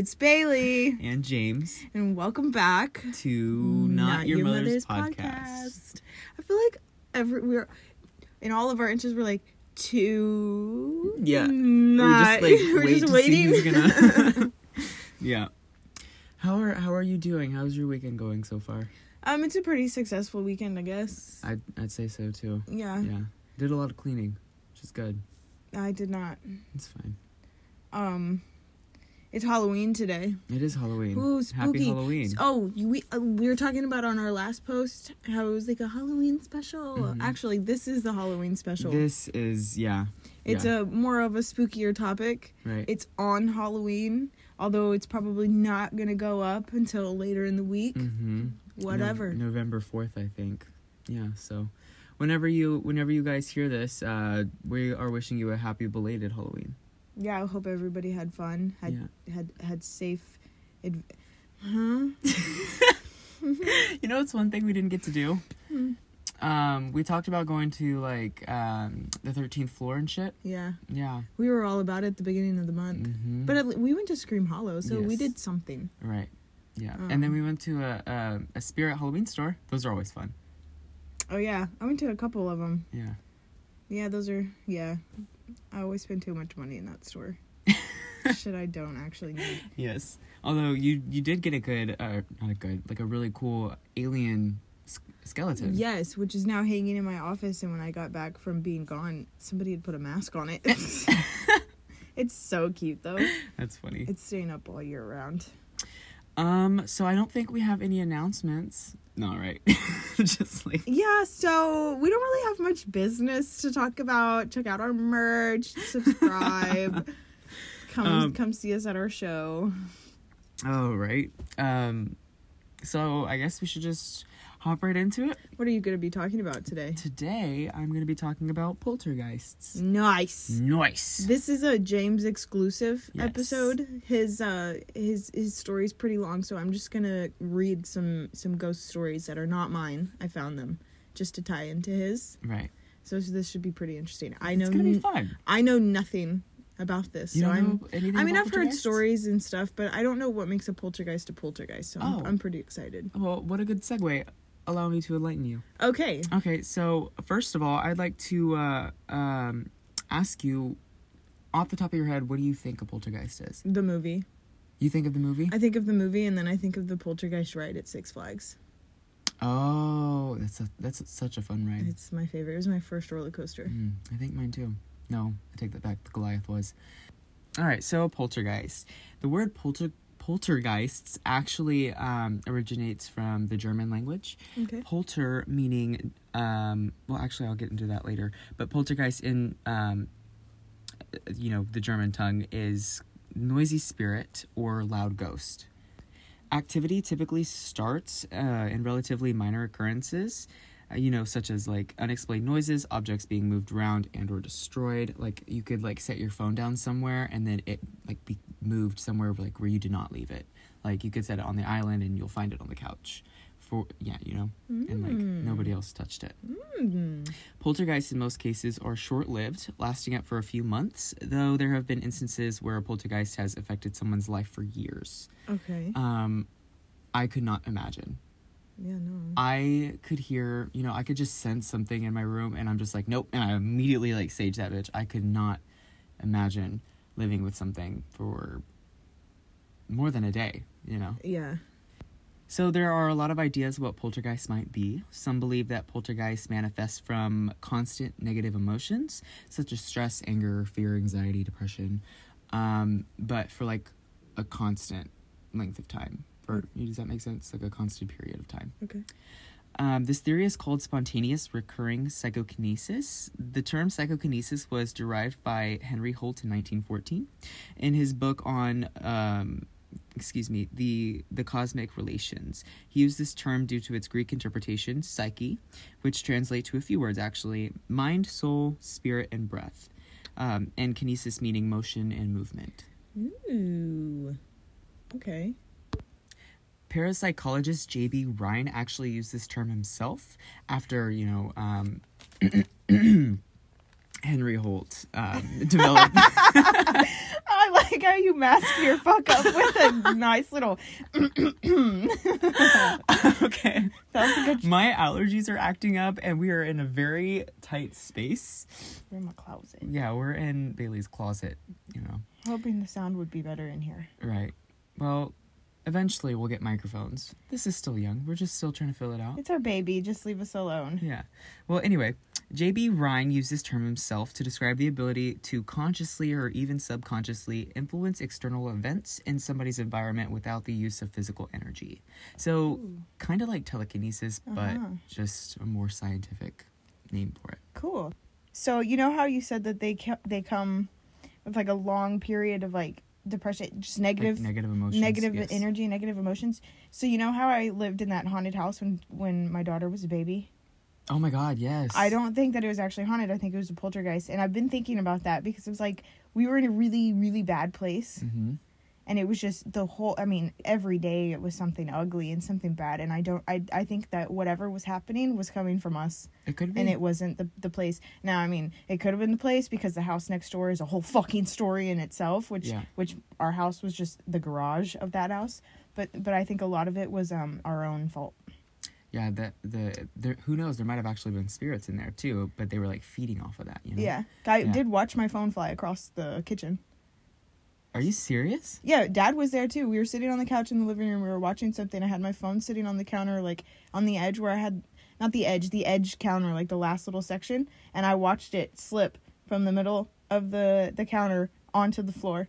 It's Bailey, and James and welcome back to Not, Your, Mother's, podcast. I feel like every we're in all of our intros we're like two. Yeah. not. We're just like we're wait just waiting. gonna. yeah. How are How are you doing? How's your weekend going so far? um, it's a pretty successful weekend, I guess. I'd I'd say so too. Yeah, Yeah. Did a lot of cleaning, which is good. I did not. It's fine. Um, it's Halloween today. It is Halloween. Ooh, Happy. Halloween. Oh, you, we uh, we were talking about on our last post how it was like a Halloween special. Mhm. Actually, this is the Halloween special. This is yeah. it's yeah, a more of a spookier topic. right. It's on Halloween, although it's probably not gonna go up until later in the week. mm-hmm. Whatever. November fourth, I think. Yeah. So, whenever you whenever you guys hear this, uh, we are wishing you a happy belated Halloween. Yeah, I hope everybody had fun. Had Yeah. had had safe. Adv- huh? You know, it's one thing we didn't get to do. Hmm. Um, we talked about going to like um the thirteenth floor and shit. Yeah, Yeah. we were all about it at the beginning of the month. Mm-hmm. But at, le- we went to Scream Hollow, so we did something. right. Yeah. Um, and then we went to a, a a spirit Halloween store. Those are always fun. Oh yeah, I went to a couple of them. Yeah. Yeah, those are yeah. I always spend too much money in that store. Shit, I don't actually need. Yes. Although you you did get a good uh not a good like a really cool alien skeleton. Yes, which is now hanging in my office. And when I got back from being gone, somebody had put a mask on it. it's so cute though. That's funny. It's staying up all year round. Um. So I don't think we have any announcements. No. Right. Just like. Yeah, so we don't really have much business to talk about. Check out our merch, subscribe, come Um, come see us at our show. Oh right. Um. So I guess we should just hop right into it. What are you going to be talking about today? Today I'm going to be talking about poltergeists. Nice. Nice. This is a James exclusive Yes. episode. His uh his his story's pretty long, so I'm just gonna read some some ghost stories that are not mine. I found them just to tie into his. Right. So this should be pretty interesting. I know It's gonna be fun. I know nothing about this. You so I'm know anything I mean I've heard stories and stuff, but I don't know what makes a poltergeist a poltergeist. So Oh. I'm, I'm pretty excited. Well, what a good segue. Allow me to enlighten you. Okay. Okay, so first of all, I'd like to uh, um, ask you, off the top of your head, what do you think a poltergeist is? The movie. You think of the movie? I think of the movie and then I think of the poltergeist ride at Six Flags. Oh, that's a that's such a fun ride. It's my favorite. It was my first roller coaster. Mm, I think mine too. No, I take that back. The Goliath was. All right, so poltergeist. The word polter poltergeists actually um, originates from the German language. Okay. Polter meaning, um, well, actually, I'll get into that later. But poltergeist in, um, you know, the German tongue is noisy spirit or loud ghost. Activity typically starts uh, in relatively minor occurrences, you know, such as like unexplained noises, objects being moved around and or destroyed. Like you could like set your phone down somewhere and then it like be moved somewhere like where you did not leave it. Like you could set it on the island and you'll find it on the couch. For yeah, you know, and like Mm. nobody else touched it. Mm. Poltergeists in most cases are short lived, lasting up for a few months, though there have been instances where a poltergeist has affected someone's life for years. Okay. Um, I could not imagine. Yeah, no. I could hear, you know, I could just sense something in my room and I'm just like, nope. And I immediately like sage that bitch. I could not imagine living with something for more than a day, you know? Yeah. So there are a lot of ideas what poltergeists might be. Some believe that poltergeists manifest from constant negative emotions, such as stress, anger, fear, anxiety, depression, um, but for like a constant length of time. For does that make sense? Like a constant period of time. Okay. Um, this theory is called spontaneous recurring psychokinesis. The term psychokinesis was derived by Henry Holt in 1914 in his book on, um, excuse me, the the cosmic relations. He used this term due to its Greek interpretation, psyche, which translate to a few words actually: mind, soul, spirit, and breath, um, and kinesis meaning motion and movement. Ooh. Okay. Parapsychologist J.B. Rhine actually used this term himself after, you know, um, Henry Holt um, developed. I like how you mask your fuck up with a nice little. okay. That was a good. My allergies are acting up, and we are in a very tight space. We're in my closet. Yeah, we're in Bailey's closet, you know. Hoping the sound would be better in here. Right. Well, eventually we'll get microphones. This is still young. We're just still trying to fill it out. It's our baby. Just leave us alone. Yeah. Well, anyway, J.B. Rhine used this term himself to describe the ability to consciously or even subconsciously influence external events in somebody's environment without the use of physical energy. So, kind of like telekinesis, but Uh-huh. just a more scientific name for it. Cool. So you know how you said that they ca- they come with like a long period of like depression, just Like negative, negative emotions. negative yes. energy, negative emotions. So you know how I lived in that haunted house when when my daughter was a baby. Oh my god, yes. I don't think that it was actually haunted. I think it was a poltergeist, and I've been thinking about that because it was like we were in a really really bad place, hmm and it was just the whole. I mean, every day it was something ugly and something bad, and I don't. I I think that whatever was happening was coming from us. It could be. and it wasn't the the place. Now, I mean, it could have been the place because the house next door is a whole fucking story in itself, which Yeah. which our house was just the garage of that house. But but I think a lot of it was um our own fault. yeah, the the there, who knows? There might have actually been spirits in there too, but they were like feeding off of that. You know? Yeah, I Yeah. did watch my phone fly across the kitchen. Are you serious? Yeah, Dad was there too. We were sitting on the couch in the living room. We were watching something. I had my phone sitting on the counter, like on the edge where I had not the edge, the edge counter, like the last little section, and I watched it slip from the middle of the the counter onto the floor.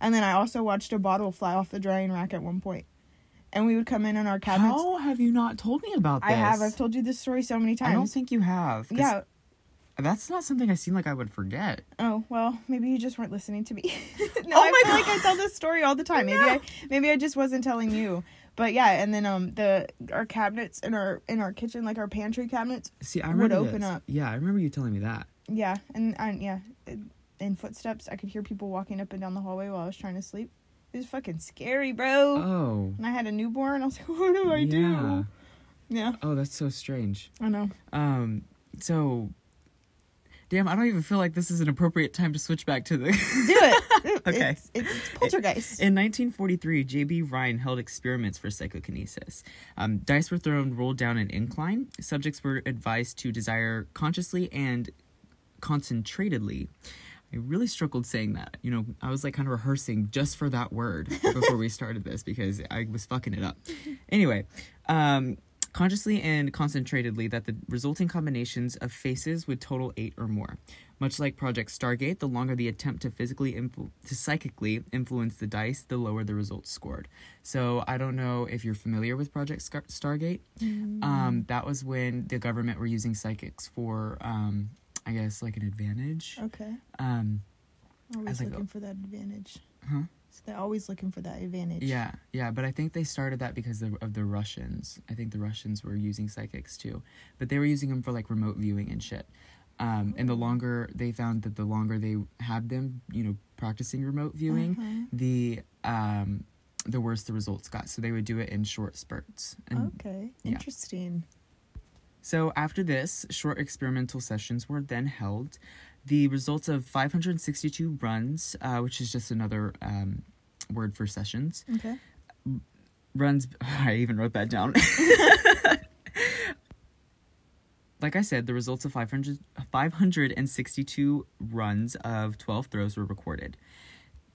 And then I also watched a bottle fly off the drying rack at one point. And we would come in on our cabinets. How have you not told me about this? I have. I've told you this story so many times. I don't think you have. Yeah. That's not something I seem like I would forget. Oh well, maybe you just weren't listening to me. no, Oh I feel like I tell this story all the time. Maybe I maybe I just wasn't telling you. But yeah, and then um the our cabinets in our in our kitchen, like our pantry cabinets, See, I Would open this. up. Yeah, I remember you telling me that. yeah, and and yeah, in footsteps, I could hear people walking up and down the hallway while I was trying to sleep. It was fucking scary, bro. Oh. and I had a newborn. I was like, what do I yeah. do? Yeah, Oh, that's so strange. I know. Um. So. Damn, I don't even feel like this is an appropriate time to switch back to the. Do it. Okay. It's, it's, it's poltergeist. In 1943, J.B. Rhine held experiments for psychokinesis. Um, dice were thrown, rolled down an incline. Subjects were advised to desire consciously and concentratedly. I really struggled saying that. You know, I was like kind of rehearsing just for that word before we started this because I was fucking it up. Anyway, um, consciously and concentratedly that the resulting combinations of faces would total eight or more. Much like Project Stargate, the longer the attempt to physically influ- to psychically influence the dice, the lower the results scored. So I don't know if you're familiar with Project Scar- Stargate. Um, that was when the government were using psychics for, um, I guess, like an advantage. okay. Um, Always like looking for that advantage. huh? So they're always looking for that advantage. Yeah, yeah, but I think they started that because of, of the Russians. I think the Russians were using psychics too, but they were using them for like remote viewing and shit. Um, and the longer they found that the longer they had them, you know, practicing remote viewing, Uh-huh. the um, the worse the results got. So they would do it in short spurts. And Okay. yeah. Interesting. So after this, short experimental sessions were then held. The results of 562 runs, uh, which is just another um, word for sessions, Okay. runs i even wrote that down. Like i said the results of 500, 562 runs of 12 throws were recorded.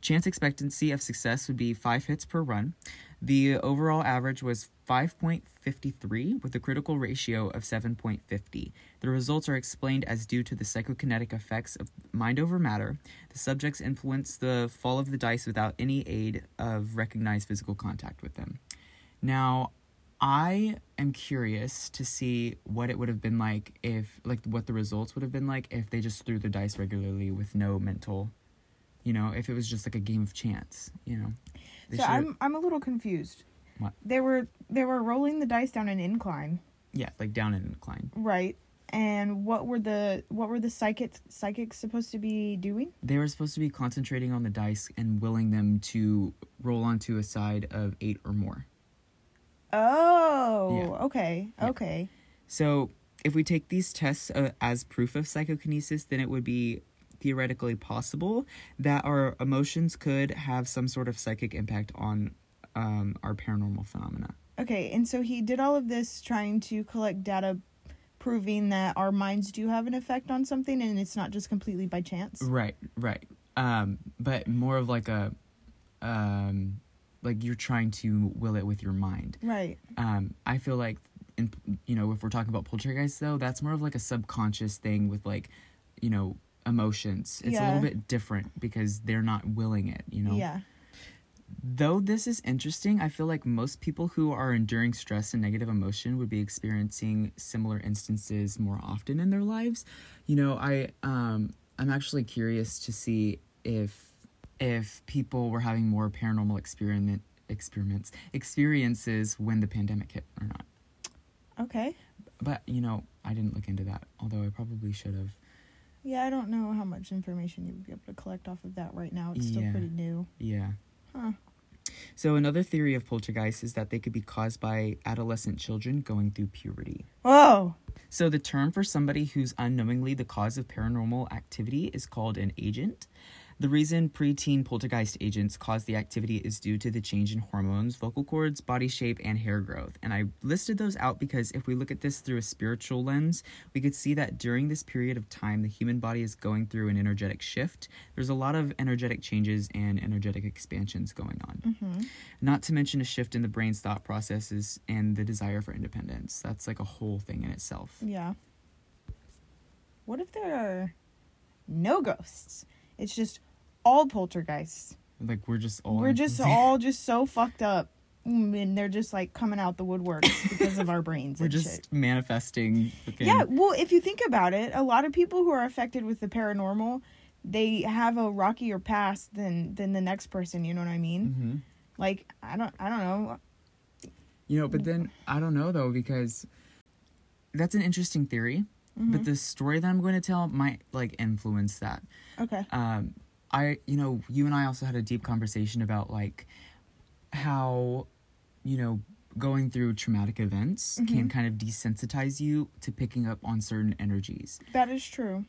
Chance expectancy of success would be 5 hits per run. The overall average was 5.53 with a critical ratio of 7.50 the results are explained as due to the psychokinetic effects of mind over matter the subjects influence the fall of the dice without any aid of recognized physical contact with them now, I am curious to see what it would have been like if, like, what the results would have been like if they just threw the dice regularly with no mental, you know, if it was just like a game of chance, you know. They so I'm I'm a little confused. What? They were they were rolling the dice down an incline, yeah, like down an incline. right? And what were the what were the psychics psychics supposed to be doing? They were supposed to be concentrating on the dice and willing them to roll onto a side of eight or more. Oh, Yeah. okay, Yeah. okay. So, if we take these tests uh, as proof of psychokinesis, then it would be theoretically possible that our emotions could have some sort of psychic impact on um, our paranormal phenomena. Okay, and so he did all of this trying to collect data proving that our minds do have an effect on something and it's not just completely by chance. Right, right. Um, but more of like a, um, like you're trying to will it with your mind. Right. Um, I feel like, in you know, if we're talking about poltergeist though, that's more of like a subconscious thing with like, you know, emotions. It's a little bit different because they're not willing it. You know. Yeah. Though this is interesting, I feel like most people who are enduring stress and negative emotion would be experiencing similar instances more often in their lives. You know, I um I'm actually curious to see if if people were having more paranormal experiment experiments experiences when the pandemic hit or not. Okay. But, you know, I didn't look into that, although I probably should have. Yeah, I don't know how much information you would be able to collect off of that right now. It's still Yeah. pretty new. Yeah. Huh. So another theory of poltergeist is that they could be caused by adolescent children going through puberty. Whoa. So the term for somebody who's unknowingly the cause of paranormal activity is called an agent. The reason preteen poltergeist agents cause the activity is due to the change in hormones, vocal cords, body shape, and hair growth. And I listed those out because if we look at this through a spiritual lens, we could see that during this period of time, the human body is going through an energetic shift. There's a lot of energetic changes and energetic expansions going on. Mm-hmm. Not to mention a shift in the brain's thought processes and the desire for independence. That's like a whole thing in itself. Yeah. What if there are no ghosts? It's just all poltergeists. Like we're just all We're just all just so fucked up. Mm, And they're just like coming out the woodworks because of our brains. we're and just shit. manifesting. fucking- Yeah, well, if you think about it, a lot of people who are affected with the paranormal, they have a rockier past than than the next person. You know what I mean? Mhm. Like I don't, I don't know. You know, but then I don't know though because that's an interesting theory. But Mhm. the story that I'm going to tell might like influence that. Okay. um i you know you and i also had a deep conversation about like how you know going through traumatic events can Mhm. kind of desensitize you to picking up on certain energies That is true.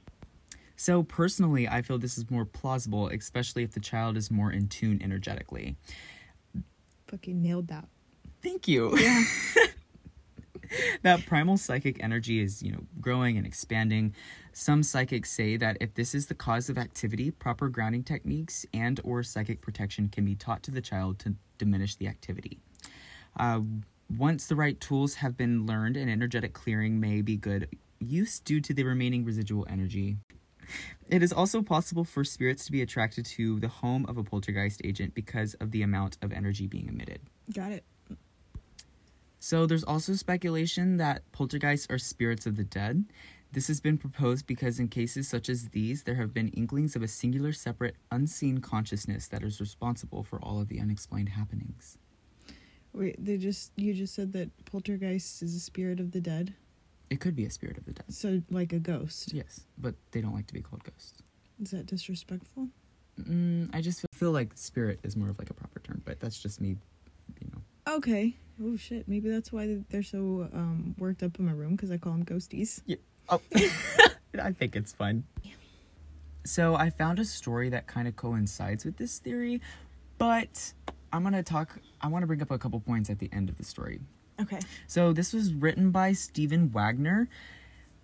so personally i feel this is more plausible especially if the child is more in tune energetically Fucking nailed that. thank you Yeah. that primal psychic energy is you know growing and expanding some psychics say that if this is the cause of activity proper grounding techniques and or psychic protection can be taught to the child to diminish the activity uh, once the right tools have been learned an energetic clearing may be good use due to the remaining residual energy it is also possible for spirits to be attracted to the home of a poltergeist agent because of the amount of energy being emitted Got it. so there's also speculation that poltergeists are spirits of the dead. This has been proposed because in cases such as these, there have been inklings of a singular, separate, unseen consciousness that is responsible for all of the unexplained happenings. Wait, they just you just said that poltergeist is a spirit of the dead. It could be a spirit of the dead. So like a ghost. Yes, but they don't like to be called ghosts. Is that disrespectful? Mm, I just feel like spirit is more of like a proper term, but that's just me, you know. Okay. Oh shit. Maybe that's why they're so um worked up in my room because I call them ghosties. Oh, I think it's fun. So I found a story that kind of coincides with this theory, but I'm gonna talk. I want to bring up a couple points at the end of the story. Okay. So this was written by Stephen Wagner.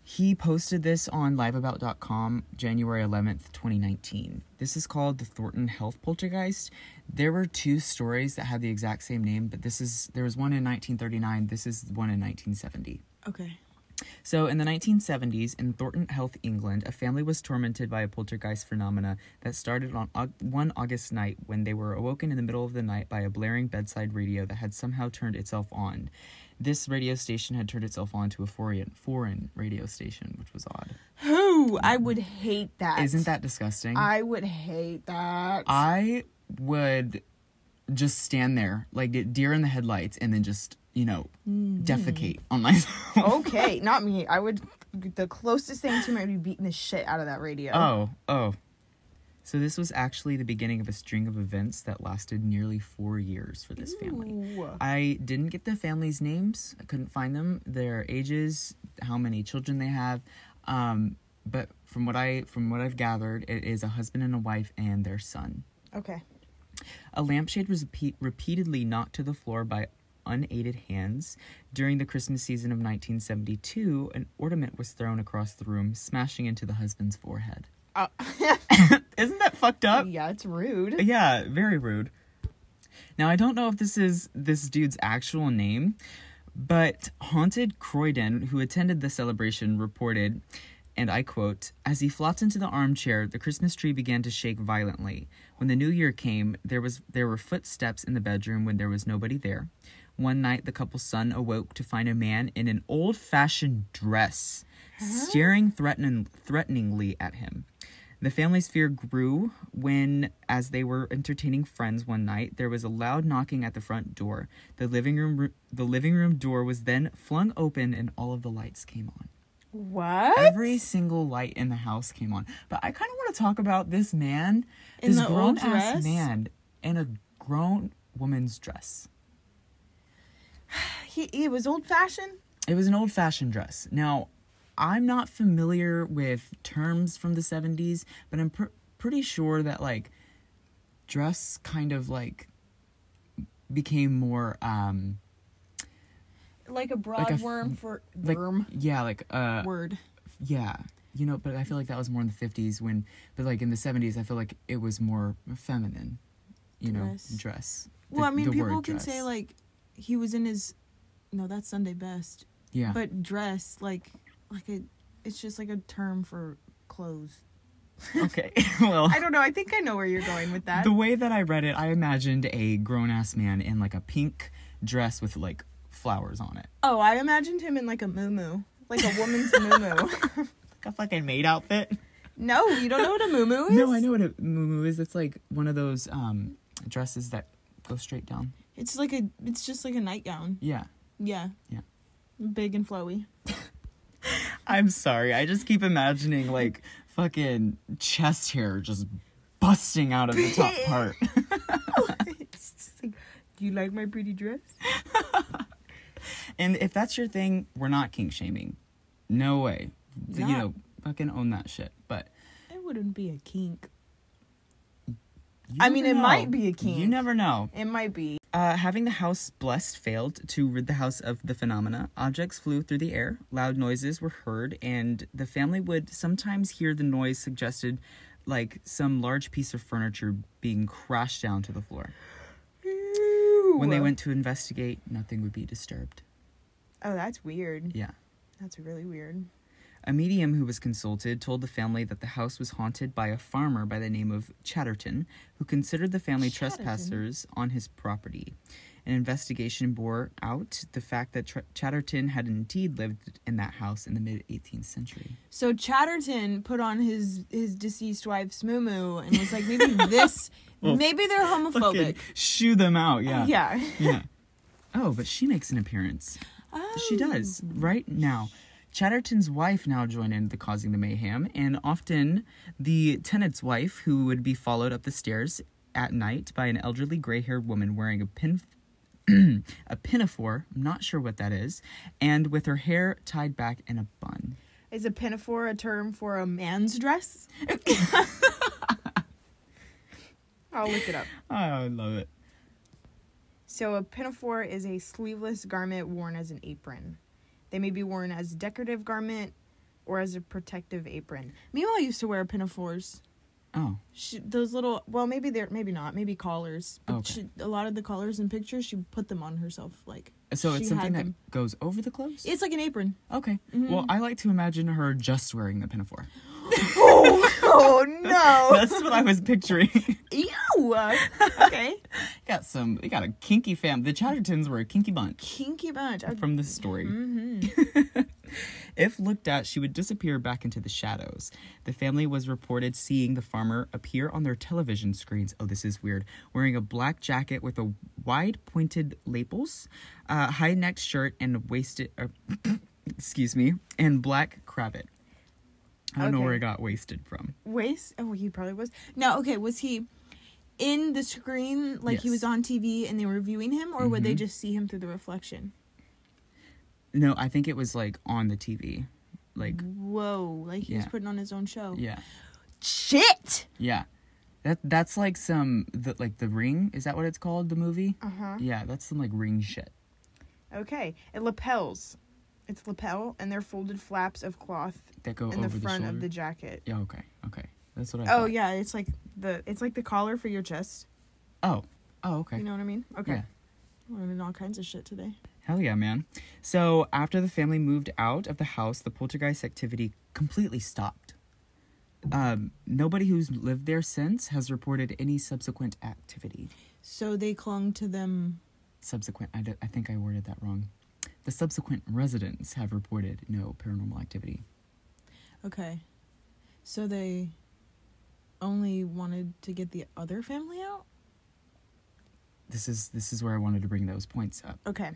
He posted this on liveabout.com January 11th, 2019. This is called the Thornton Heath Poltergeist. There were two stories that had the exact same name, but this is there was one in 1939, this is one in 1970. Okay. So, in the 1970s, in Thornton Heath, England, a family was tormented by a poltergeist phenomena that started on one August night when they were awoken in the middle of the night by a blaring bedside radio that had somehow turned itself on. This radio station had turned itself on to a foreign, foreign radio station, which was odd. Who? I would hate that. Isn't that disgusting? I would hate that. I would just stand there, like deer in the headlights, and then just, you know, Mm-hmm. defecate on myself. okay, not me. I would. The closest thing to me would be beating the shit out of that radio. Oh, oh. So this was actually the beginning of a string of events that lasted nearly four years for this family. I didn't get the family's names. I couldn't find them, their ages, how many children they have. Um, but from what I from what I've gathered, it is a husband and a wife and their son. Okay. A lampshade was repeat, repeatedly knocked to the floor by unaided hands. During the Christmas season of 1972, an ornament was thrown across the room, smashing into the husband's forehead. Uh, Isn't that fucked up? yeah, it's rude. Yeah, very rude. Now I don't know if this is this dude's actual name, but Haunted Croydon, who attended the celebration, reported, and I quote, as he flopped into the armchair, the Christmas tree began to shake violently. When the new year came, there was there were footsteps in the bedroom when there was nobody there. One night the couple's son awoke to find a man in an old-fashioned dress staring threatening, threateningly at him. The family's fear grew when, as they were entertaining friends one night, there was a loud knocking at the front door. The living room, the living room door was then flung open, and all of the lights came on. What? Every single light in the house came on. But I kind of want to talk about this man, In this grown ass man in a grown woman's dress. He, it was old fashioned. It was an old fashioned dress. Now, I'm not familiar with terms from the 70s, but I'm pr- pretty sure that like dress kind of like became more um Like a broad Like a worm for like worm yeah, like uh word. yeah. You know, but I feel like that was more in the 50s when but like in the 70s I feel like it was more feminine. You know, Dress. dress. Well, I mean, people can say like he was in his. No, that's Sunday best. yeah. But dress like like a, it's just like a term for clothes. okay. well, I don't know. I think I know where you're going with that. The way that I read it, I imagined a grown ass man in like a pink dress with like flowers on it. oh, I imagined him in like a moo like a woman's moo Like a fucking maid outfit. No, you don't know what a moo is? No, I know what a muumuu is. It's like one of those um dresses that go straight down. It's like a. It's just like a nightgown. Yeah. Yeah. Yeah. Big and flowy. I'm sorry. I just keep imagining like fucking chest hair just busting out of the top part. it's just like, do you like my pretty dress? and if that's your thing, we're not kink shaming. No way. You know, fucking own that shit. But It wouldn't be a kink. You I mean, it might be a kink. You never know. It might be. Uh, having the house blessed failed to rid the house of the phenomena. Objects flew through the air, loud noises were heard, and the family would sometimes hear the noise suggested like some large piece of furniture being crashed down to the floor. When they went to investigate, nothing would be disturbed. Oh, that's weird. Yeah. That's really weird. A medium who was consulted told the family that the house was haunted by a farmer by the name of Chatterton, who considered the family Chatterton? trespassers on his property. An investigation bore out the fact that Tr- Chatterton had indeed lived in that house in the mid 18th century. So Chatterton put on his his deceased wife's moo and was like, maybe this, Well, maybe they're homophobic. shoo them out, yeah. Yeah. yeah. Oh, but she makes an appearance. Oh. She does, right now. Chatterton's wife now joined in the causing the mayhem, and often the tenant's wife, who would be followed up the stairs at night by an elderly gray-haired woman wearing a pin a pinafore, I'm not sure what that is, and with her hair tied back in a bun. Is a pinafore a term for a man's dress? I'll look it up. Oh, I love it. So a pinafore is a sleeveless garment worn as an apron. They may be worn as a decorative garment or as a protective apron. Mima used to wear pinafores. Oh, She, those little, well, maybe they're, maybe not, maybe collars. But Okay. she, a lot of the collars and pictures, she put them on herself. Like so it's something that them. goes over the clothes? it's like an apron. Okay. Mhm. Well, I like to imagine her just wearing the pinafore. Oh, oh no! That's what I was picturing. Ew. Okay. got some. We got a kinky fam. The Chattertons were a kinky bunch Kinky bunch. I, from this story. Mhm. If looked at, she would disappear back into the shadows. The family was reported seeing the farmer appear on their television screens. Oh, this is weird. Wearing a black jacket with a wide pointed lapels, uh, high necked shirt, and waisted. Uh, excuse me, and black cravat. I don't know where he got wasted from. Waste? Oh, he probably was. No, okay. Was he in the screen like he was on TV and they were viewing him, or would they Mhm. just see him through the reflection? No, I think it was like on the TV. Like, Whoa, like he was putting on his own show. yeah, Shit. yeah. That that's like some the, like the ring. Is that what it's called? The movie. Uh huh. Yeah, that's some like ring shit. Okay. It lapels. It's lapel, and they're folded flaps of cloth That go in the front shoulder. of the jacket. Yeah. Okay. Okay. That's what I. Oh thought. yeah, it's like the it's like the collar for your chest. Oh. Oh. Okay. You know what I mean? Okay. Yeah. Learning all kinds of shit today. Hell yeah, man. So, after the family moved out of the house, the poltergeist activity completely stopped. Um, nobody who's lived there since has reported any subsequent activity. So they clung to them. Subsequent, I, d- I think I worded that wrong. The subsequent residents have reported no paranormal activity. Okay. So they only wanted to get the other family out? This is this is where I wanted to bring those points up. Okay.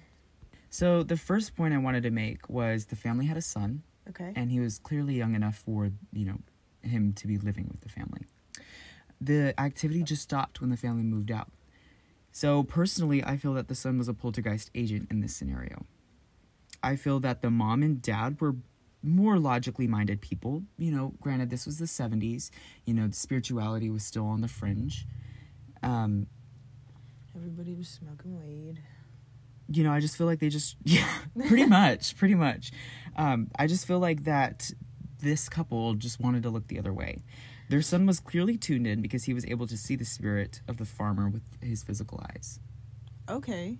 So the first point I wanted to make was the family had a son, Okay. and he was clearly young enough for you know him to be living with the family the activity just stopped when the family moved out so personally i feel that the son was a poltergeist agent in this scenario i feel that the mom and dad were more logically minded people you know granted this was the 70s you know spirituality was still on the fringe um Everybody was smoking weed. you know, I just feel like they just, yeah, pretty much, pretty much. Um, I just feel like that this couple just wanted to look the other way. Their son was clearly tuned in because he was able to see the spirit of the farmer with his physical eyes. Okay.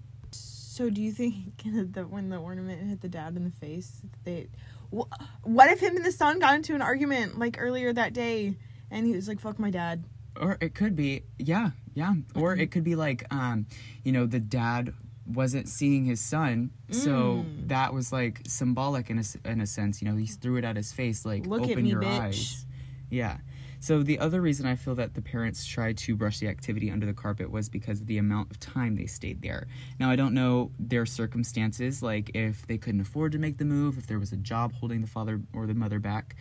So do you think that when the ornament hit the dad in the face, they wh- what if him and the son got into an argument like earlier that day and he was like fuck my dad? Or it could be, yeah, yeah. Or it could be like, um, you know, the dad wasn't seeing his son, so Mm. that was like symbolic in a, in a sense. You know, he threw it at his face, like, Look open me, your bitch. eyes. Yeah. So the other reason I feel that the parents tried to brush the activity under the carpet was because of the amount of time they stayed there. Now I don't know their circumstances, like if they couldn't afford to make the move, if there was a job holding the father or the mother back.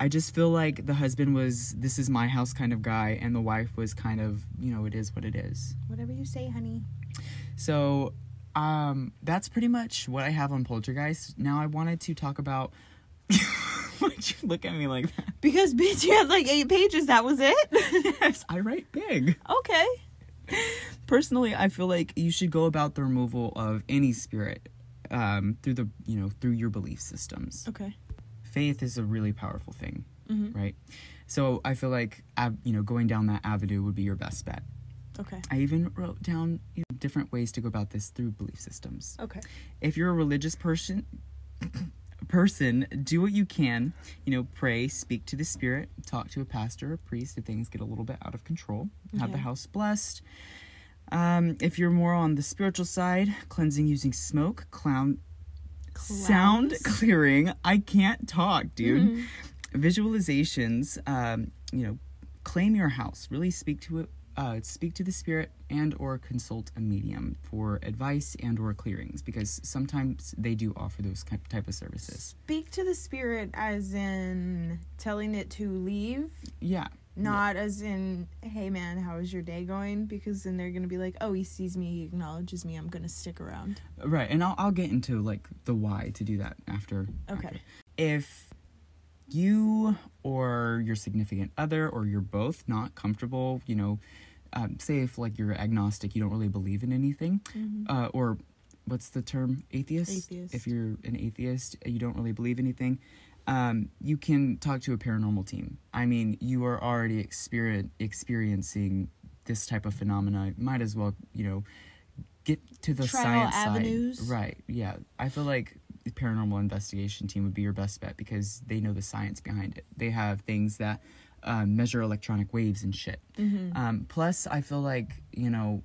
I just feel like the husband was this is my house kind of guy and the wife was kind of, you know, it is what it is. Whatever you say, honey. So um that's pretty much what I have on Poltergeist. Now I wanted to talk about Why'd you look at me like that? Because bitch, you had like eight pages. That was it. Yes, I write big. okay. Personally, I feel like you should go about the removal of any spirit um, through the you know through your belief systems. Okay. Faith is a really powerful thing, Mm-hmm. right? So I feel like you know going down that avenue would be your best bet. Okay. I even wrote down you know, different ways to go about this through belief systems. Okay. If you're a religious person, person, do what you can. You know, pray, speak to the spirit, talk to a pastor or priest if things get a little bit out of control. Have the house blessed. Um, if you're more on the spiritual side, cleansing using smoke, clown, sound clearing. I can't talk, dude. Mhm. Visualizations. Um, you know, claim your house. Really speak to it. Uh, speak to the spirit and or consult a medium for advice and or clearings because sometimes they do offer those type of services Speak to the spirit as in telling it to leave, yeah not as in, hey man, how is your day going? Because then they're gonna be like, oh, he sees me, he acknowledges me, I'm gonna stick around. right and I'll, I'll get into like the why to do that after Okay. after. if you or your significant other or you're both not comfortable you know um, say if like you're agnostic you don't really believe in anything Mm-hmm. uh, or what's the term atheist? Atheist. if you're an atheist you don't really believe anything um, you can talk to a paranormal team i mean you are already exper- experiencing this type of phenomena might as well you know get to the Trial science avenues. side right yeah i feel like paranormal investigation team would be your best bet because they know the science behind it they have things that um, measure electronic waves and shit Mm-hmm. um, plus, I feel like, you know,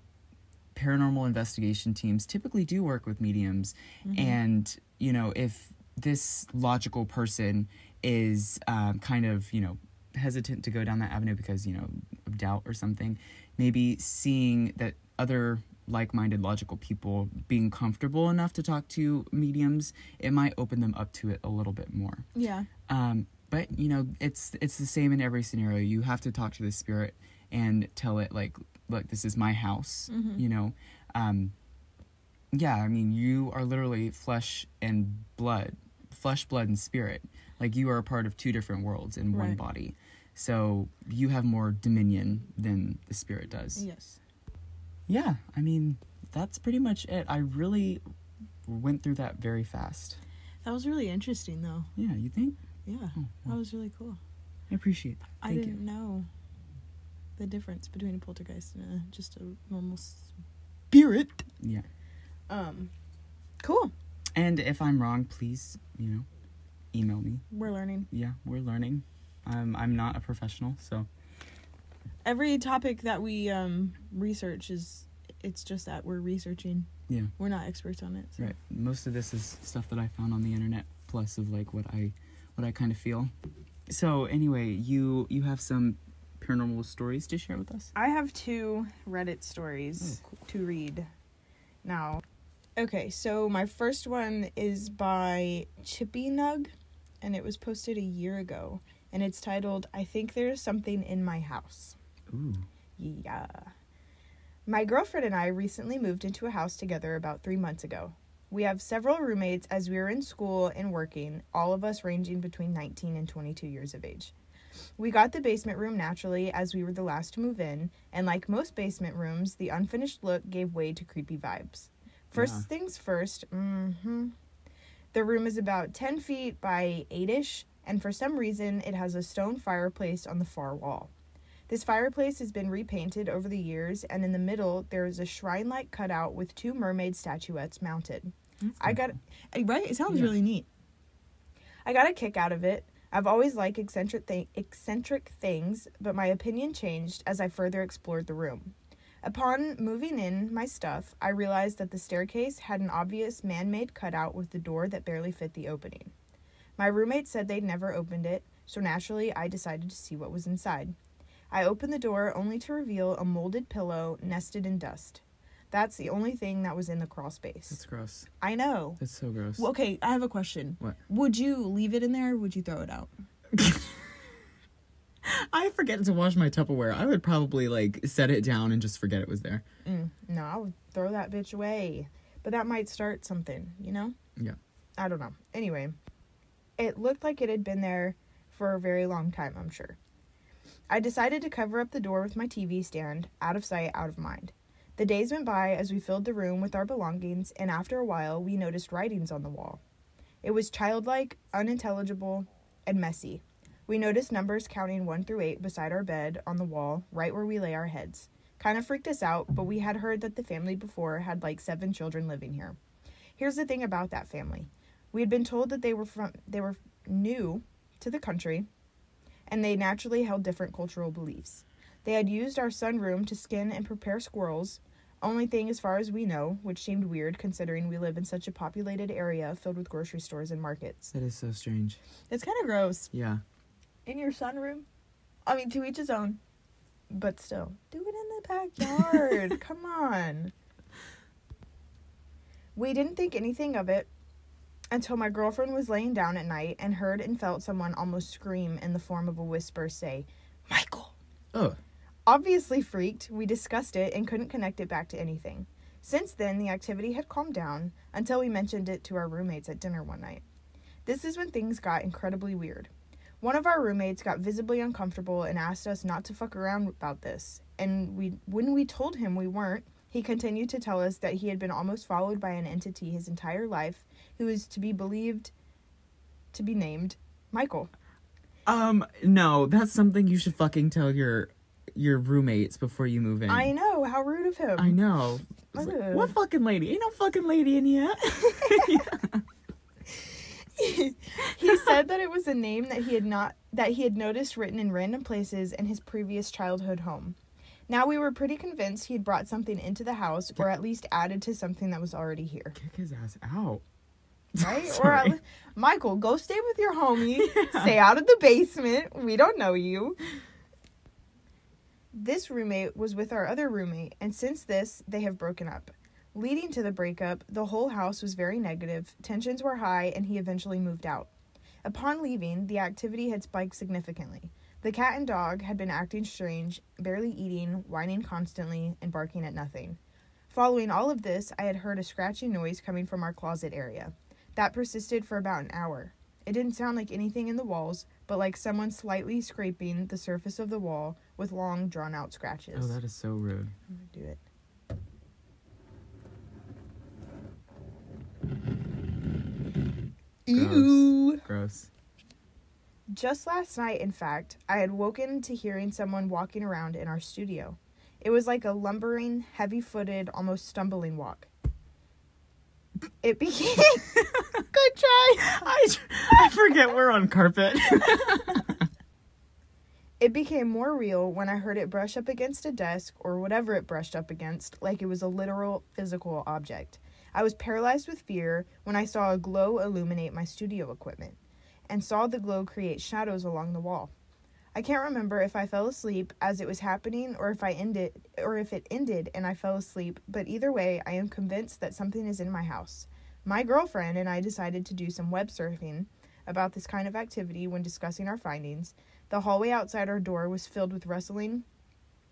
paranormal investigation teams typically do work with mediums. Mm-hmm. And, you know, if this logical person is um, kind of, you know, hesitant to go down that avenue because, you know, of doubt or something, maybe seeing that other like minded logical people being comfortable enough to talk to mediums, it might open them up to it a little bit more. yeah. Um, but you know, it's it's the same in every scenario. You have to talk to the spirit and tell it like, look, this is my house. Mhm. You know, um, yeah. I mean, you are literally flesh and blood, flesh, blood, and spirit. Like you are a part of two different worlds in one body. So you have more dominion than the spirit does. Yes. Yeah, I mean, that's pretty much it. I really went through that very fast. That was really interesting, though. Yeah, you think? Yeah, Oh, that was really cool. I appreciate that. I Thank didn't you. know the difference between a poltergeist and a, just a normal Spirit. Yeah. Um, cool. And if I'm wrong, please, you know, email me. We're learning. Yeah, we're learning. I'm I'm not a professional, so Every topic that we um research is it's just that we're researching. yeah. We're not experts on it. So. Right. Most of this is stuff that I found on the internet, plus of like what I, what I kind of feel. So anyway, you you have some paranormal stories to share with us. I have two Reddit stories Oh, to read now. Okay, so my first one is by Chippy Nug, and it was posted a year ago, and it's titled "I think there's something in my house." Ooh. Yeah. My girlfriend and I recently moved into a house together about three months ago. We have several roommates as we were in school and working, all of us ranging between 19 and 22 years of age. We got the basement room naturally as we were the last to move in, and like most basement rooms, the unfinished look gave way to creepy vibes. First Yeah. things first, hmm the room is about 10 feet by 8 ish, and for some reason, it has a stone fireplace on the far wall. This fireplace has been repainted over the years, and in the middle, there is a shrine like cutout with two mermaid statuettes mounted. I got right. It sounds Yeah. really neat. I got a kick out of it. I've always liked eccentric eccentric things, but my opinion changed as I further explored the room. Upon moving in my stuff, I realized that the staircase had an obvious man-made cutout with the door that barely fit the opening. My roommate said they'd never opened it, so naturally I decided to see what was inside. I opened the door only to reveal a molded pillow nested in dust. That's the only thing that was in the crawl space. That's gross. I know. That's so gross. Well, okay, I have a question. What? Would you leave it in there or would you throw it out? I forget to wash my Tupperware. I would probably like set it down and just forget it was there. Mm, no, I would throw that bitch away. But that might start something, you know? Yeah. I don't know. Anyway, it looked like it had been there for a very long time, I'm sure. I decided to cover up the door with my TV stand, out of sight, out of mind. The days went by as we filled the room with our belongings, and after a while, we noticed writings on the wall. It was childlike, unintelligible, and messy. We noticed numbers counting 1 through 8 beside our bed on the wall, right where we lay our heads. Kind of freaked us out, but we had heard that the family before had like seven children living here. Here's the thing about that family. We had been told that they were from they were new to the country and they naturally held different cultural beliefs. They had used our sunroom to skin and prepare squirrels, only thing as far as we know, which seemed weird considering we live in such a populated area filled with grocery stores and markets. That is so strange. It's kind of gross. Yeah. In your sunroom? I mean, to each his own. But still, do it in the backyard. Come on. We didn't think anything of it until my girlfriend was laying down at night and heard and felt someone almost scream in the form of a whisper say, Michael. Oh. Obviously freaked, we discussed it and couldn't connect it back to anything. Since then, the activity had calmed down until we mentioned it to our roommates at dinner one night. This is when things got incredibly weird. One of our roommates got visibly uncomfortable and asked us not to fuck around about this. And we when we told him we weren't, he continued to tell us that he had been almost followed by an entity his entire life who is to be believed to be named Michael. Um, no, that's something you should fucking tell your your roommates before you move in. I know, how rude of him. I know. It's like, what fucking lady? Ain't no fucking lady in here. he said that it was a name that he had not that he had noticed written in random places in his previous childhood home. Now we were pretty convinced he had brought something into the house or at least added to something that was already here. Kick his ass out. Right? or at le- Michael, go stay with your homie. Stay out of the basement. We don't know you. This roommate was with our other roommate, and since this, they have broken up. Leading to the breakup, the whole house was very negative, tensions were high, and he eventually moved out. Upon leaving, the activity had spiked significantly. The cat and dog had been acting strange, barely eating, whining constantly, and barking at nothing. Following all of this, I had heard a scratching noise coming from our closet area. That persisted for about an hour. It didn't sound like anything in the walls, but like someone slightly scraping the surface of the wall with long, drawn out scratches. Oh, that is so rude. I'm gonna do it. Gross. Gross. Just last night, in fact, I had woken to hearing someone walking around in our studio. It was like a lumbering, heavy footed, almost stumbling walk. It became. Good try! I, I forget we're on carpet. It became more real when I heard it brush up against a desk or whatever it brushed up against, like it was a literal physical object. I was paralyzed with fear when I saw a glow illuminate my studio equipment and saw the glow create shadows along the wall. I can't remember if I fell asleep as it was happening or if I ended or if it ended and I fell asleep, but either way, I am convinced that something is in my house. My girlfriend and I decided to do some web surfing about this kind of activity when discussing our findings. The hallway outside our door was filled with rustling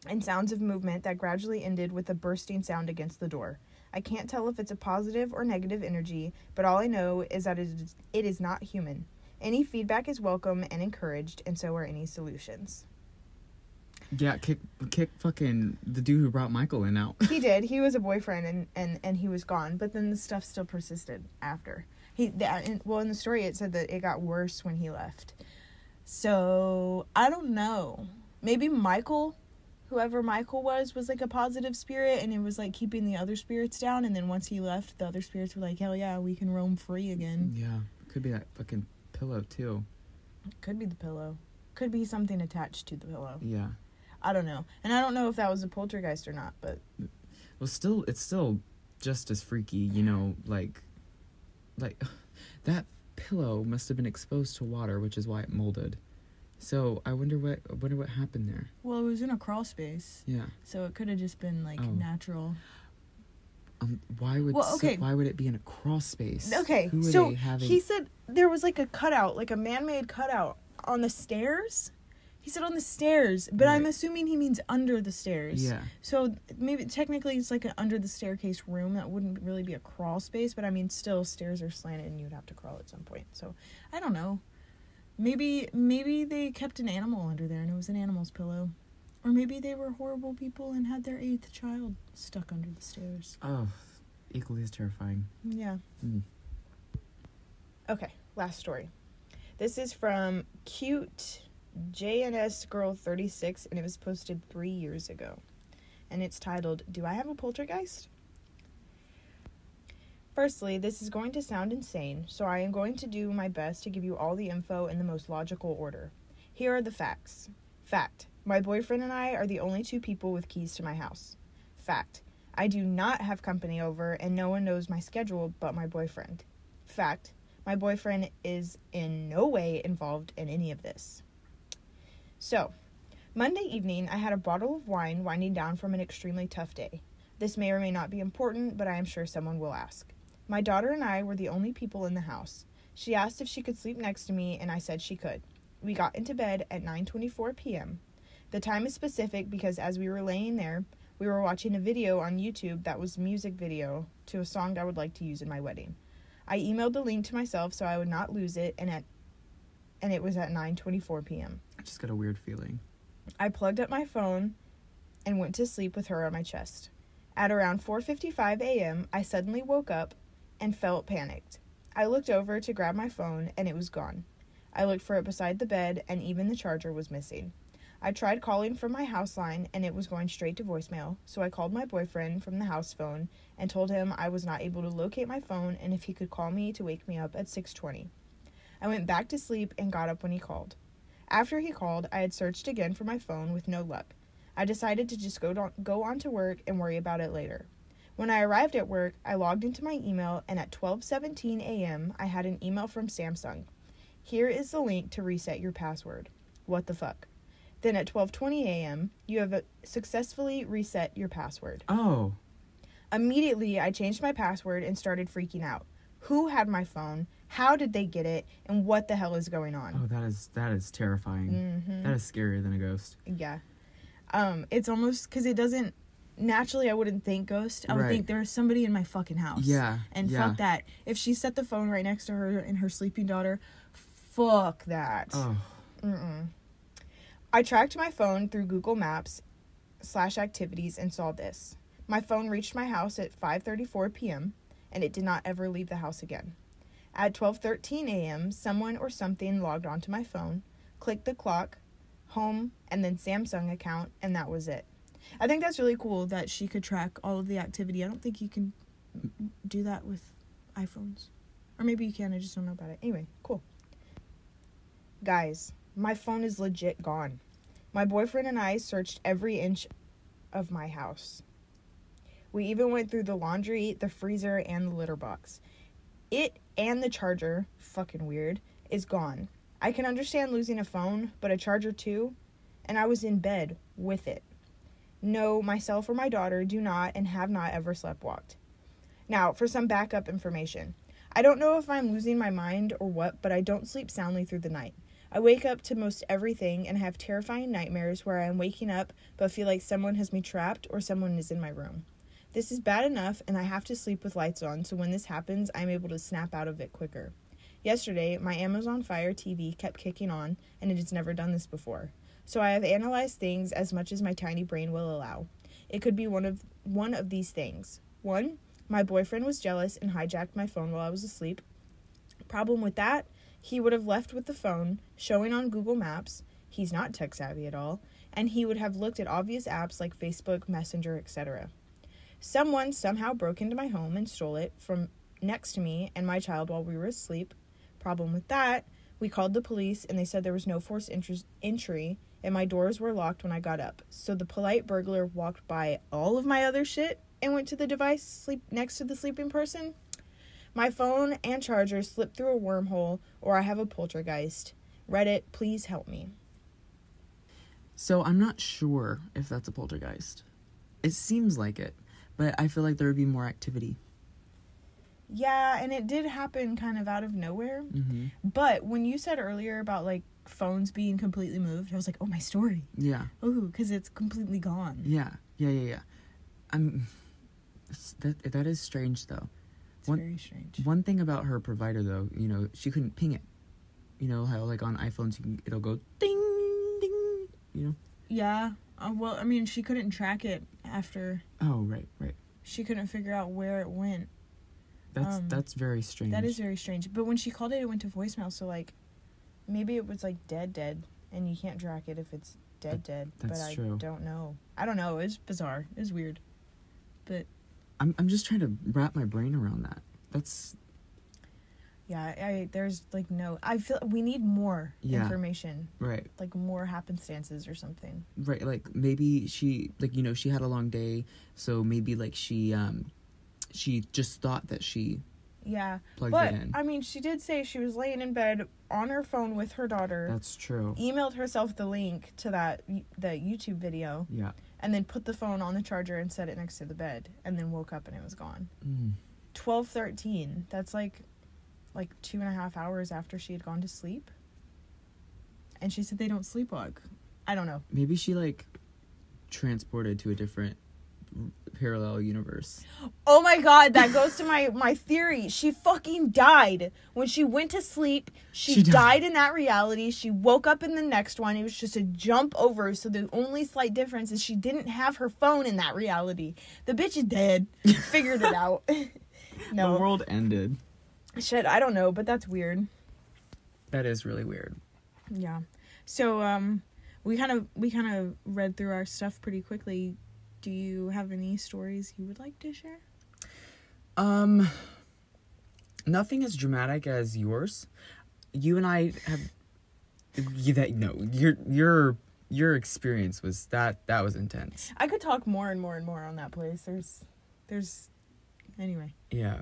and sounds of movement that gradually ended with a bursting sound against the door. I can't tell if it's a positive or negative energy, but all I know is that it is, it is not human. Any feedback is welcome and encouraged, and so are any solutions. yeah, kick, kick fucking the dude who brought Michael in out. He did. He was a boyfriend, and, and, and he was gone. But then the stuff still persisted after. He that, uh, in, well in the story it said that it got worse when he left. So I don't know. Maybe Michael, whoever Michael was, was like a positive spirit, and it was like keeping the other spirits down. And then once he left, the other spirits were like, "Hell yeah, we can roam free again." Yeah, could be that fucking pillow too. Could be the pillow. Could be something attached to the pillow. Yeah. I don't know. And I don't know if that was a poltergeist or not, but Well, still, it's still just as freaky, you know, like, like that pillow must have been exposed to water, which is why it molded. So I wonder what, I wonder what happened there. well, it was in a crawl space, Yeah. so it could have just been like Oh. natural. Um, why would Well, so- okay. why would it be in a crawl space? Okay, so he said there was like a cutout, like a man-made cutout on the stairs. He said on the stairs, but I'm assuming he means under the stairs. yeah. So maybe technically it's like an under the staircase room. That wouldn't really be a crawl space, but I mean still stairs are slanted and you'd have to crawl at some point. So I don't know. Maybe maybe they kept an animal under there and it was an animal's pillow. Or maybe they were horrible people and had their eighth child stuck under the stairs. Oh, equally as terrifying. Yeah. Mm. Okay, last story. This is from cute JNS Girl 36 and it was posted three years ago. And it's titled, Do I Have a Poltergeist? Firstly, this is going to sound insane, so I am going to do my best to give you all the info in the most logical order. Here are the facts. Fact My boyfriend and I are the only two people with keys to my house. Fact I do not have company over, and no one knows my schedule but my boyfriend. Fact My boyfriend is in no way involved in any of this. So, Monday evening, I had a bottle of wine winding down from an extremely tough day. This may or may not be important, but I am sure someone will ask. My daughter and I were the only people in the house. She asked if she could sleep next to me, and I said she could. We got into bed at 9:24 p.m. The time is specific because as we were laying there, we were watching a video on YouTube that was a music video to a song I would like to use in my wedding. I emailed the link to myself so I would not lose it, and at and it was at 9:24 p.m. I just got a weird feeling. I plugged up my phone and went to sleep with her on my chest. At around 4:55 a.m., I suddenly woke up and felt panicked. I looked over to grab my phone and it was gone. I looked for it beside the bed and even the charger was missing. I tried calling from my house line and it was going straight to voicemail, so I called my boyfriend from the house phone and told him I was not able to locate my phone and if he could call me to wake me up at 6:20. I went back to sleep and got up when he called. After he called, I had searched again for my phone with no luck. I decided to just go on, go on to work and worry about it later. When I arrived at work, I logged into my email and at 12:17 a.m. I had an email from Samsung. Here is the link to reset your password. What the fuck? Then at 12:20 a.m., you have uh, successfully reset your password. Oh, Immediately, I changed my password and started freaking out. Who had my phone? How did they get it? And what the hell is going on? oh, that is that is terrifying. Mhm. That is scarier than a ghost. Yeah. Um, it's almost because it doesn't. naturally I wouldn't think ghost. I would Right. think there's somebody in my fucking house. Yeah. And yeah. fuck that. If she set the phone right next to her and her sleeping daughter, fuck that. Oh. Mm-mm. I tracked my phone through Google Maps slash activities and saw this. My phone reached my house at 5:34 p.m. and it did not ever leave the house again. At 12:13 a.m., someone or something logged onto my phone, clicked the clock, home, and then Samsung account, and that was it. I think that's really cool that she could track all of the activity. I don't think you can do that with iPhones. Or maybe you can, I just don't know about it. Anyway, cool. Guys, my phone is legit gone. My boyfriend and I searched every inch of my house. We even went through the laundry, the freezer, and the litter box. It and the charger, fucking weird, is gone. I can understand losing a phone, but a charger too? And I was in bed with it. No, myself or my daughter do not and have not ever sleptwalked. Now, for some backup information. I don't know if I'm losing my mind or what, but I don't sleep soundly through the night. I wake up to most everything and have terrifying nightmares where I am waking up but feel like someone has me trapped or someone is in my room. This is bad enough, and I have to sleep with lights on, so when this happens, I'm able to snap out of it quicker. Yesterday, my Amazon Fire TV kept kicking on, and it has never done this before. So I have analyzed things as much as my tiny brain will allow. It could be one of one of these things. One, my boyfriend was jealous and hijacked my phone while I was asleep. Problem with that, he would have left with the phone showing on Google Maps. He's not tech savvy at all, and he would have looked at obvious apps like Facebook, Messenger, etc. Someone somehow broke into my home and stole it from next to me and my child while we were asleep. Problem with that, we called the police and they said there was no forced entry and my doors were locked when I got up. So the polite burglar walked by all of my other shit and went to the device sleep next to the sleeping person. My phone and charger slipped through a wormhole or I have a poltergeist. Reddit, please help me. So I'm not sure if that's a poltergeist. It seems like it, but I feel like there would be more activity. Yeah, and it did happen kind of out of nowhere. Mm-hmm. But when you said earlier about like phones being completely moved, I was like, oh, my story. Yeah. Ooh, because it's completely gone. Yeah. Yeah. Yeah. Yeah. I'm. That that is strange though. It's One- very strange. One thing about her provider though, you know, she couldn't ping it. You know how like on iPhones you can, it'll go ding ding. You know. Yeah. Uh, well, I mean, she couldn't track it after. Oh right, right. She couldn't figure out where it went. That's Um, that's very strange. That is very strange. But when she called it, it went to voicemail. So like, maybe it was like dead, dead, and you can't track it if it's dead, dead. that's but I true. don't know. I don't know. It's bizarre. It's weird. But I'm I'm just trying to wrap my brain around that. That's yeah, I there's like no. I feel we need more Yeah. information, right. like more happenstances or something. Right, like maybe she like you know she had a long day, so maybe like she um she just thought that she Yeah, plugged but it in. I mean, she did say she was laying in bed on her phone with her daughter. That's true. emailed herself the link to that the YouTube video Yeah. and then put the phone on the charger and set it next to the bed and then woke up and it was gone. Mm. Twelve thirteen. That's like like two and a half hours after she had gone to sleep. And she said they don't sleepwalk. I don't know. Maybe she like transported to a different parallel universe. Oh my god, that goes to my my theory. She fucking died when she went to sleep. She, She died. died in that reality. She woke up in the next one. It was just a jump over. So the only slight difference is she didn't have her phone in that reality. The bitch is dead. Figured it out. no. The world ended. shit. I don't know, but that's weird. That is really weird. Yeah. So um, we kind of we kind of read through our stuff pretty quickly. Do you have any stories you would like to share? Um nothing as dramatic as yours. You and I have you that no, your your your experience was that that was intense. I could talk more and more and more on that place. There's, there's, anyway. Yeah.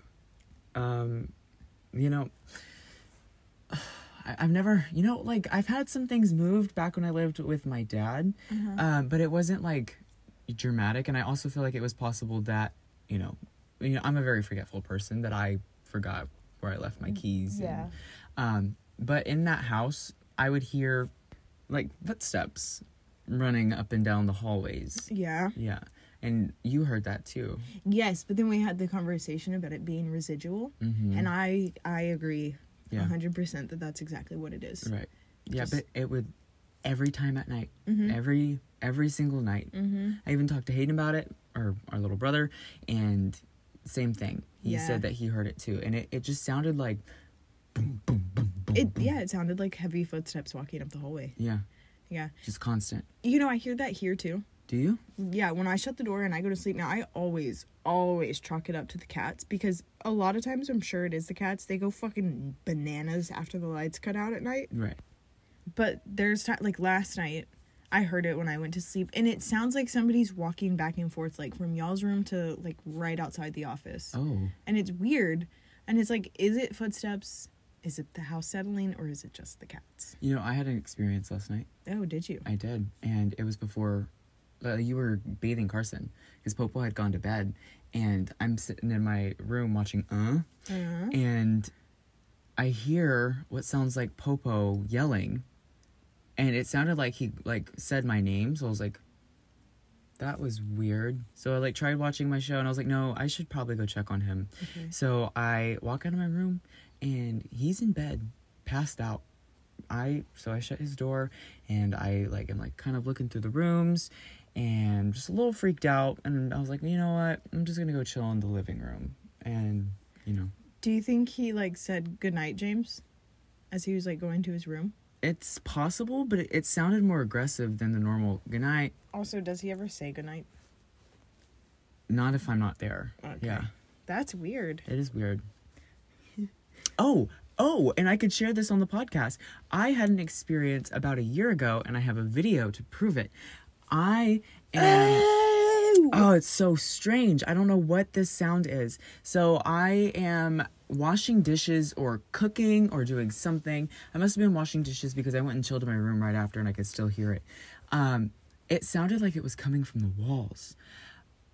Um, you know, I've never, you know, like I've had some things moved back when I lived with my dad, um, but it wasn't like dramatic. And I also feel like it was possible that, you know, you know, I'm a very forgetful person that I forgot where I left my keys. Yeah. And, um, but in that house, I would hear like footsteps running up and down the hallways. Yeah. Yeah. and you heard that too. Yes, but then we had the conversation about it being residual, Mm-hmm. and I I agree a Yeah. hundred percent that that's exactly what it is. Right. Yeah, Just- but it would every time at night, Mhm. every every single night. Mm-hmm. I even talked to Hayden about it, or our little brother, and same thing. He Yeah. said that he heard it too, and it, it just sounded like boom, boom, boom, boom. It boom. yeah, it sounded like heavy footsteps walking up the hallway. yeah, Yeah, just constant. you know I hear that here too. Do you? Yeah, when I shut the door and I go to sleep now, I always, always chalk it up to the cats because a lot of times I'm sure it is the cats. They go fucking bananas after the lights cut out at night. Right. But there's time, like last night, I heard it when I went to sleep, and it sounds like somebody's walking back and forth, like from y'all's room to like right outside the office. Oh, And it's weird. And it's like, is it footsteps? Is it the house settling, or is it just the cats? you know, I had an experience last night. Oh, did you? I did, and it was before uh, you were bathing Carson because Popo had gone to bed, and I'm sitting in my room watching Uh, Uh-huh. and I hear what sounds like Popo yelling, and it sounded like he like said my name. So I was like, that was weird. So I like tried watching my show, and I was like, no, I should probably go check on him. Okay. So I walk out of my room, and he's in bed, passed out. I so I shut his door, and I like am like kind of looking through the rooms, and just a little freaked out. And I was like, you know what? I'm just gonna go chill in the living room, and you know. Do you think he like said good night, James, as he was like going to his room? It's possible, but it, it sounded more aggressive than the normal good night. Also, does he ever say good night? Not if I'm not there. Okay. Yeah, That's weird. it is weird. oh, oh, and I could share this on the podcast. I had an experience about a year ago, and I have a video to prove it. I am. Oh, it's so strange. I don't know what this sound is. So I am washing dishes or cooking or doing something. I must have been washing dishes because I went and chilled in my room right after and I could still hear it. Um, it sounded like it was coming from the walls,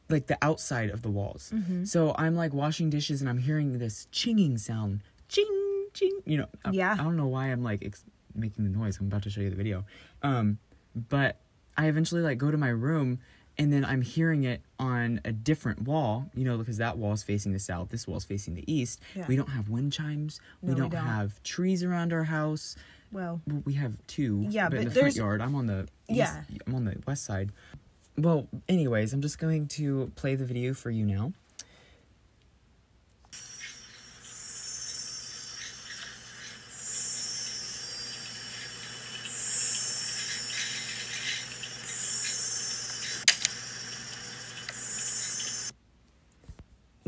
like the outside of the walls. So I'm like washing dishes and I'm hearing this chinging sound. Ching, ching. You know, I- Yeah. I don't know why I'm like ex- making the noise. I'm about to show you the video. Um, but I eventually like go to my room and then I'm hearing it on a different wall, you know, because that wall is facing the south, this wall is facing the east. Yeah. We don't have wind chimes. No, we, we don't don't. have trees around our house. Well, we have two. Yeah, but, in but the front yard, I'm on the east- Yeah. I'm on the west side. Well, anyways, I'm just going to play the video for you now.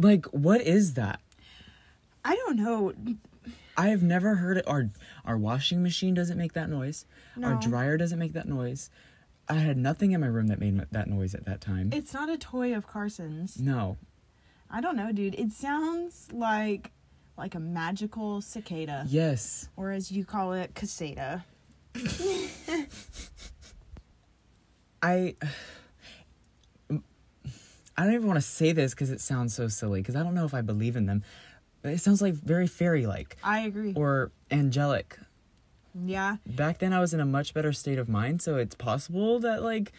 Like, what is that? I don't know. I have never heard it. Our our washing machine doesn't make that noise. Our dryer doesn't make that noise. I had nothing in my room that made that noise at that time. It's not a toy of Carson's. no, I don't know, dude. It sounds like like a magical cicada, yes, or as you call it, caseta. I. I don't even want to say this because it sounds so silly. Because I don't know if I believe in them. But it sounds like very fairy-like I agree. or angelic. yeah. Back then, I was in a much better state of mind, so it's possible that like,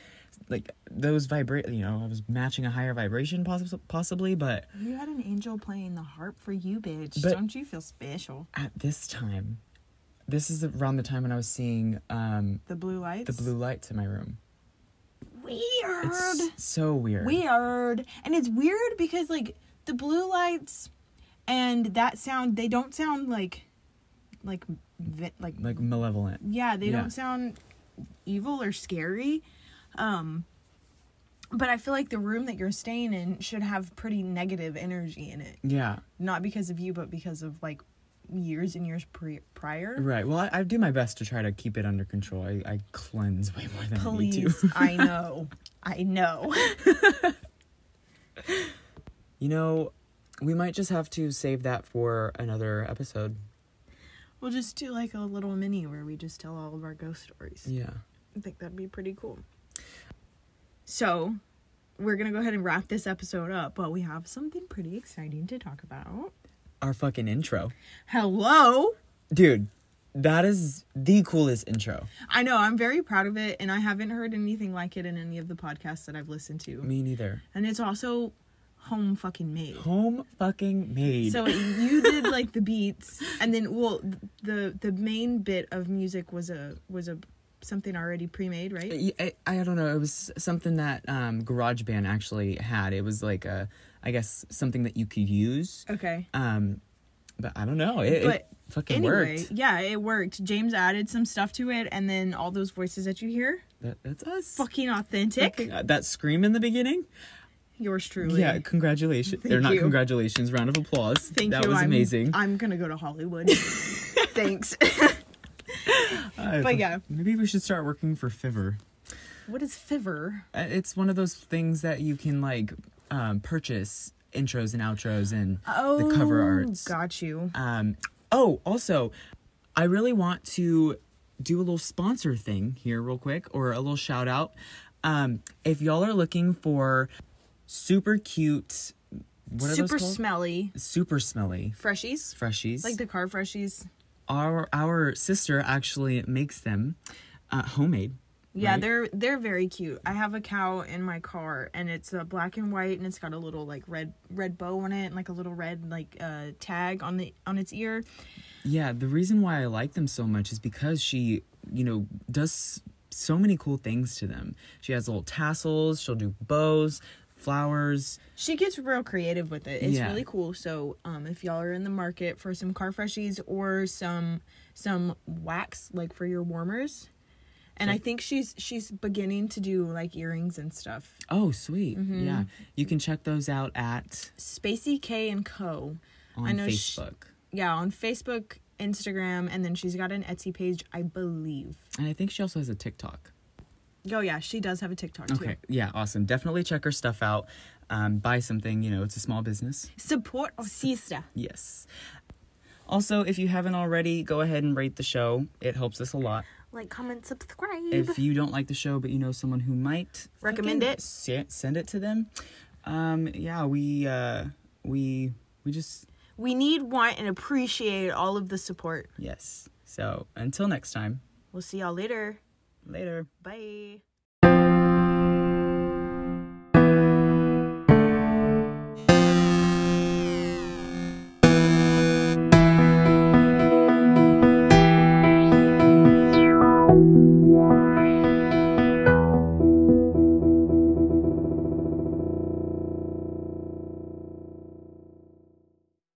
like those vibrate. You know, I was matching a higher vibration, poss- possibly. But You had an angel playing the harp for you, bitch. Don't you feel special? at this time, this is around the time when I was seeing um, The blue lights. the blue lights in my room. Weird. It's so weird. weird and it's weird because like the blue lights and that sound they don't sound like like like Like malevolent. yeah they yeah. don't sound evil or scary um but i feel like the room that you're staying in should have pretty negative energy in it Yeah. not because of you but because of like years and years pre- prior Right. Well, I, I do my best to try to keep it under control. I, I cleanse way more than I need please to. i know i know you know, we might just have to save that for another episode. we'll just do like a little mini where we just tell all of our ghost stories Yeah. I think that'd be pretty cool. So, we're gonna go ahead and wrap this episode up, but we have something pretty exciting to talk about. Our fucking intro. Hello! Dude, That is the coolest intro. I know. I'm very proud of it, and I haven't heard anything like it in any of the podcasts that I've listened to. Me neither. And it's also home fucking made. Home fucking made. So you did like the beats, and then well, the the main bit of music was a was a something already pre-made, right? I, I, I don't know. It was something that um, GarageBand actually had. It was like a, I guess something that you could use. Okay. Um, but I don't know. It, But it fucking Anyway, worked. yeah, it worked. James added some stuff to it, and then all those voices that you hear, That, that's us. fucking authentic. Fucking- uh, that scream in the beginning. Yours truly. Yeah, congratulations. Thank They're not congratulations. Round of applause. Thank that you. That was I'm, amazing. I'm gonna go to Hollywood. Thanks. Uh, but yeah. maybe we should start working for Fiverr. what is Fiverr? Uh, It's one of those things that you can like um, purchase intros and outros and Oh, the cover arts. Got you. Um, oh, also, I really want to do a little sponsor thing here, real quick, or a little shout out. Um, if y'all are looking for super cute, what are Super smelly super smelly freshies, freshies. like the car freshies. our our sister actually makes them uh, homemade. Yeah, right? they're they're very cute. I have a cow in my car, and it's uh, black and white, and it's got a little like red red bow on it, and like a little red like uh, tag on the on its ear. Yeah, the reason why I like them so much is because she, you know, does so many cool things to them. She has little tassels, she'll do bows, flowers. She gets real creative with it. It's Yeah. really cool. So, um, if y'all are in the market for some car freshies or some some wax like for your warmers, and I think she's she's beginning to do like earrings and stuff. Oh, sweet. Mm-hmm. Yeah. You can check those out at Spacey K and Co. on I know Facebook. Yeah, on Facebook, Instagram, and then she's got an Etsy page, I believe. and I think she also has a TikTok. Oh yeah, she does have a TikTok too. Okay. Yeah, awesome. Definitely check her stuff out. Um, buy something, you know, it's a small business. Support our sister. Yes. Also, if you haven't already, go ahead and rate the show. It helps us a lot. Like, comment, subscribe. if you don't like the show but you know someone who might Recommend it. se- send it to them um yeah we uh we we just we need, want, and appreciate all of the support. yes so until next time We'll see y'all later. later Bye.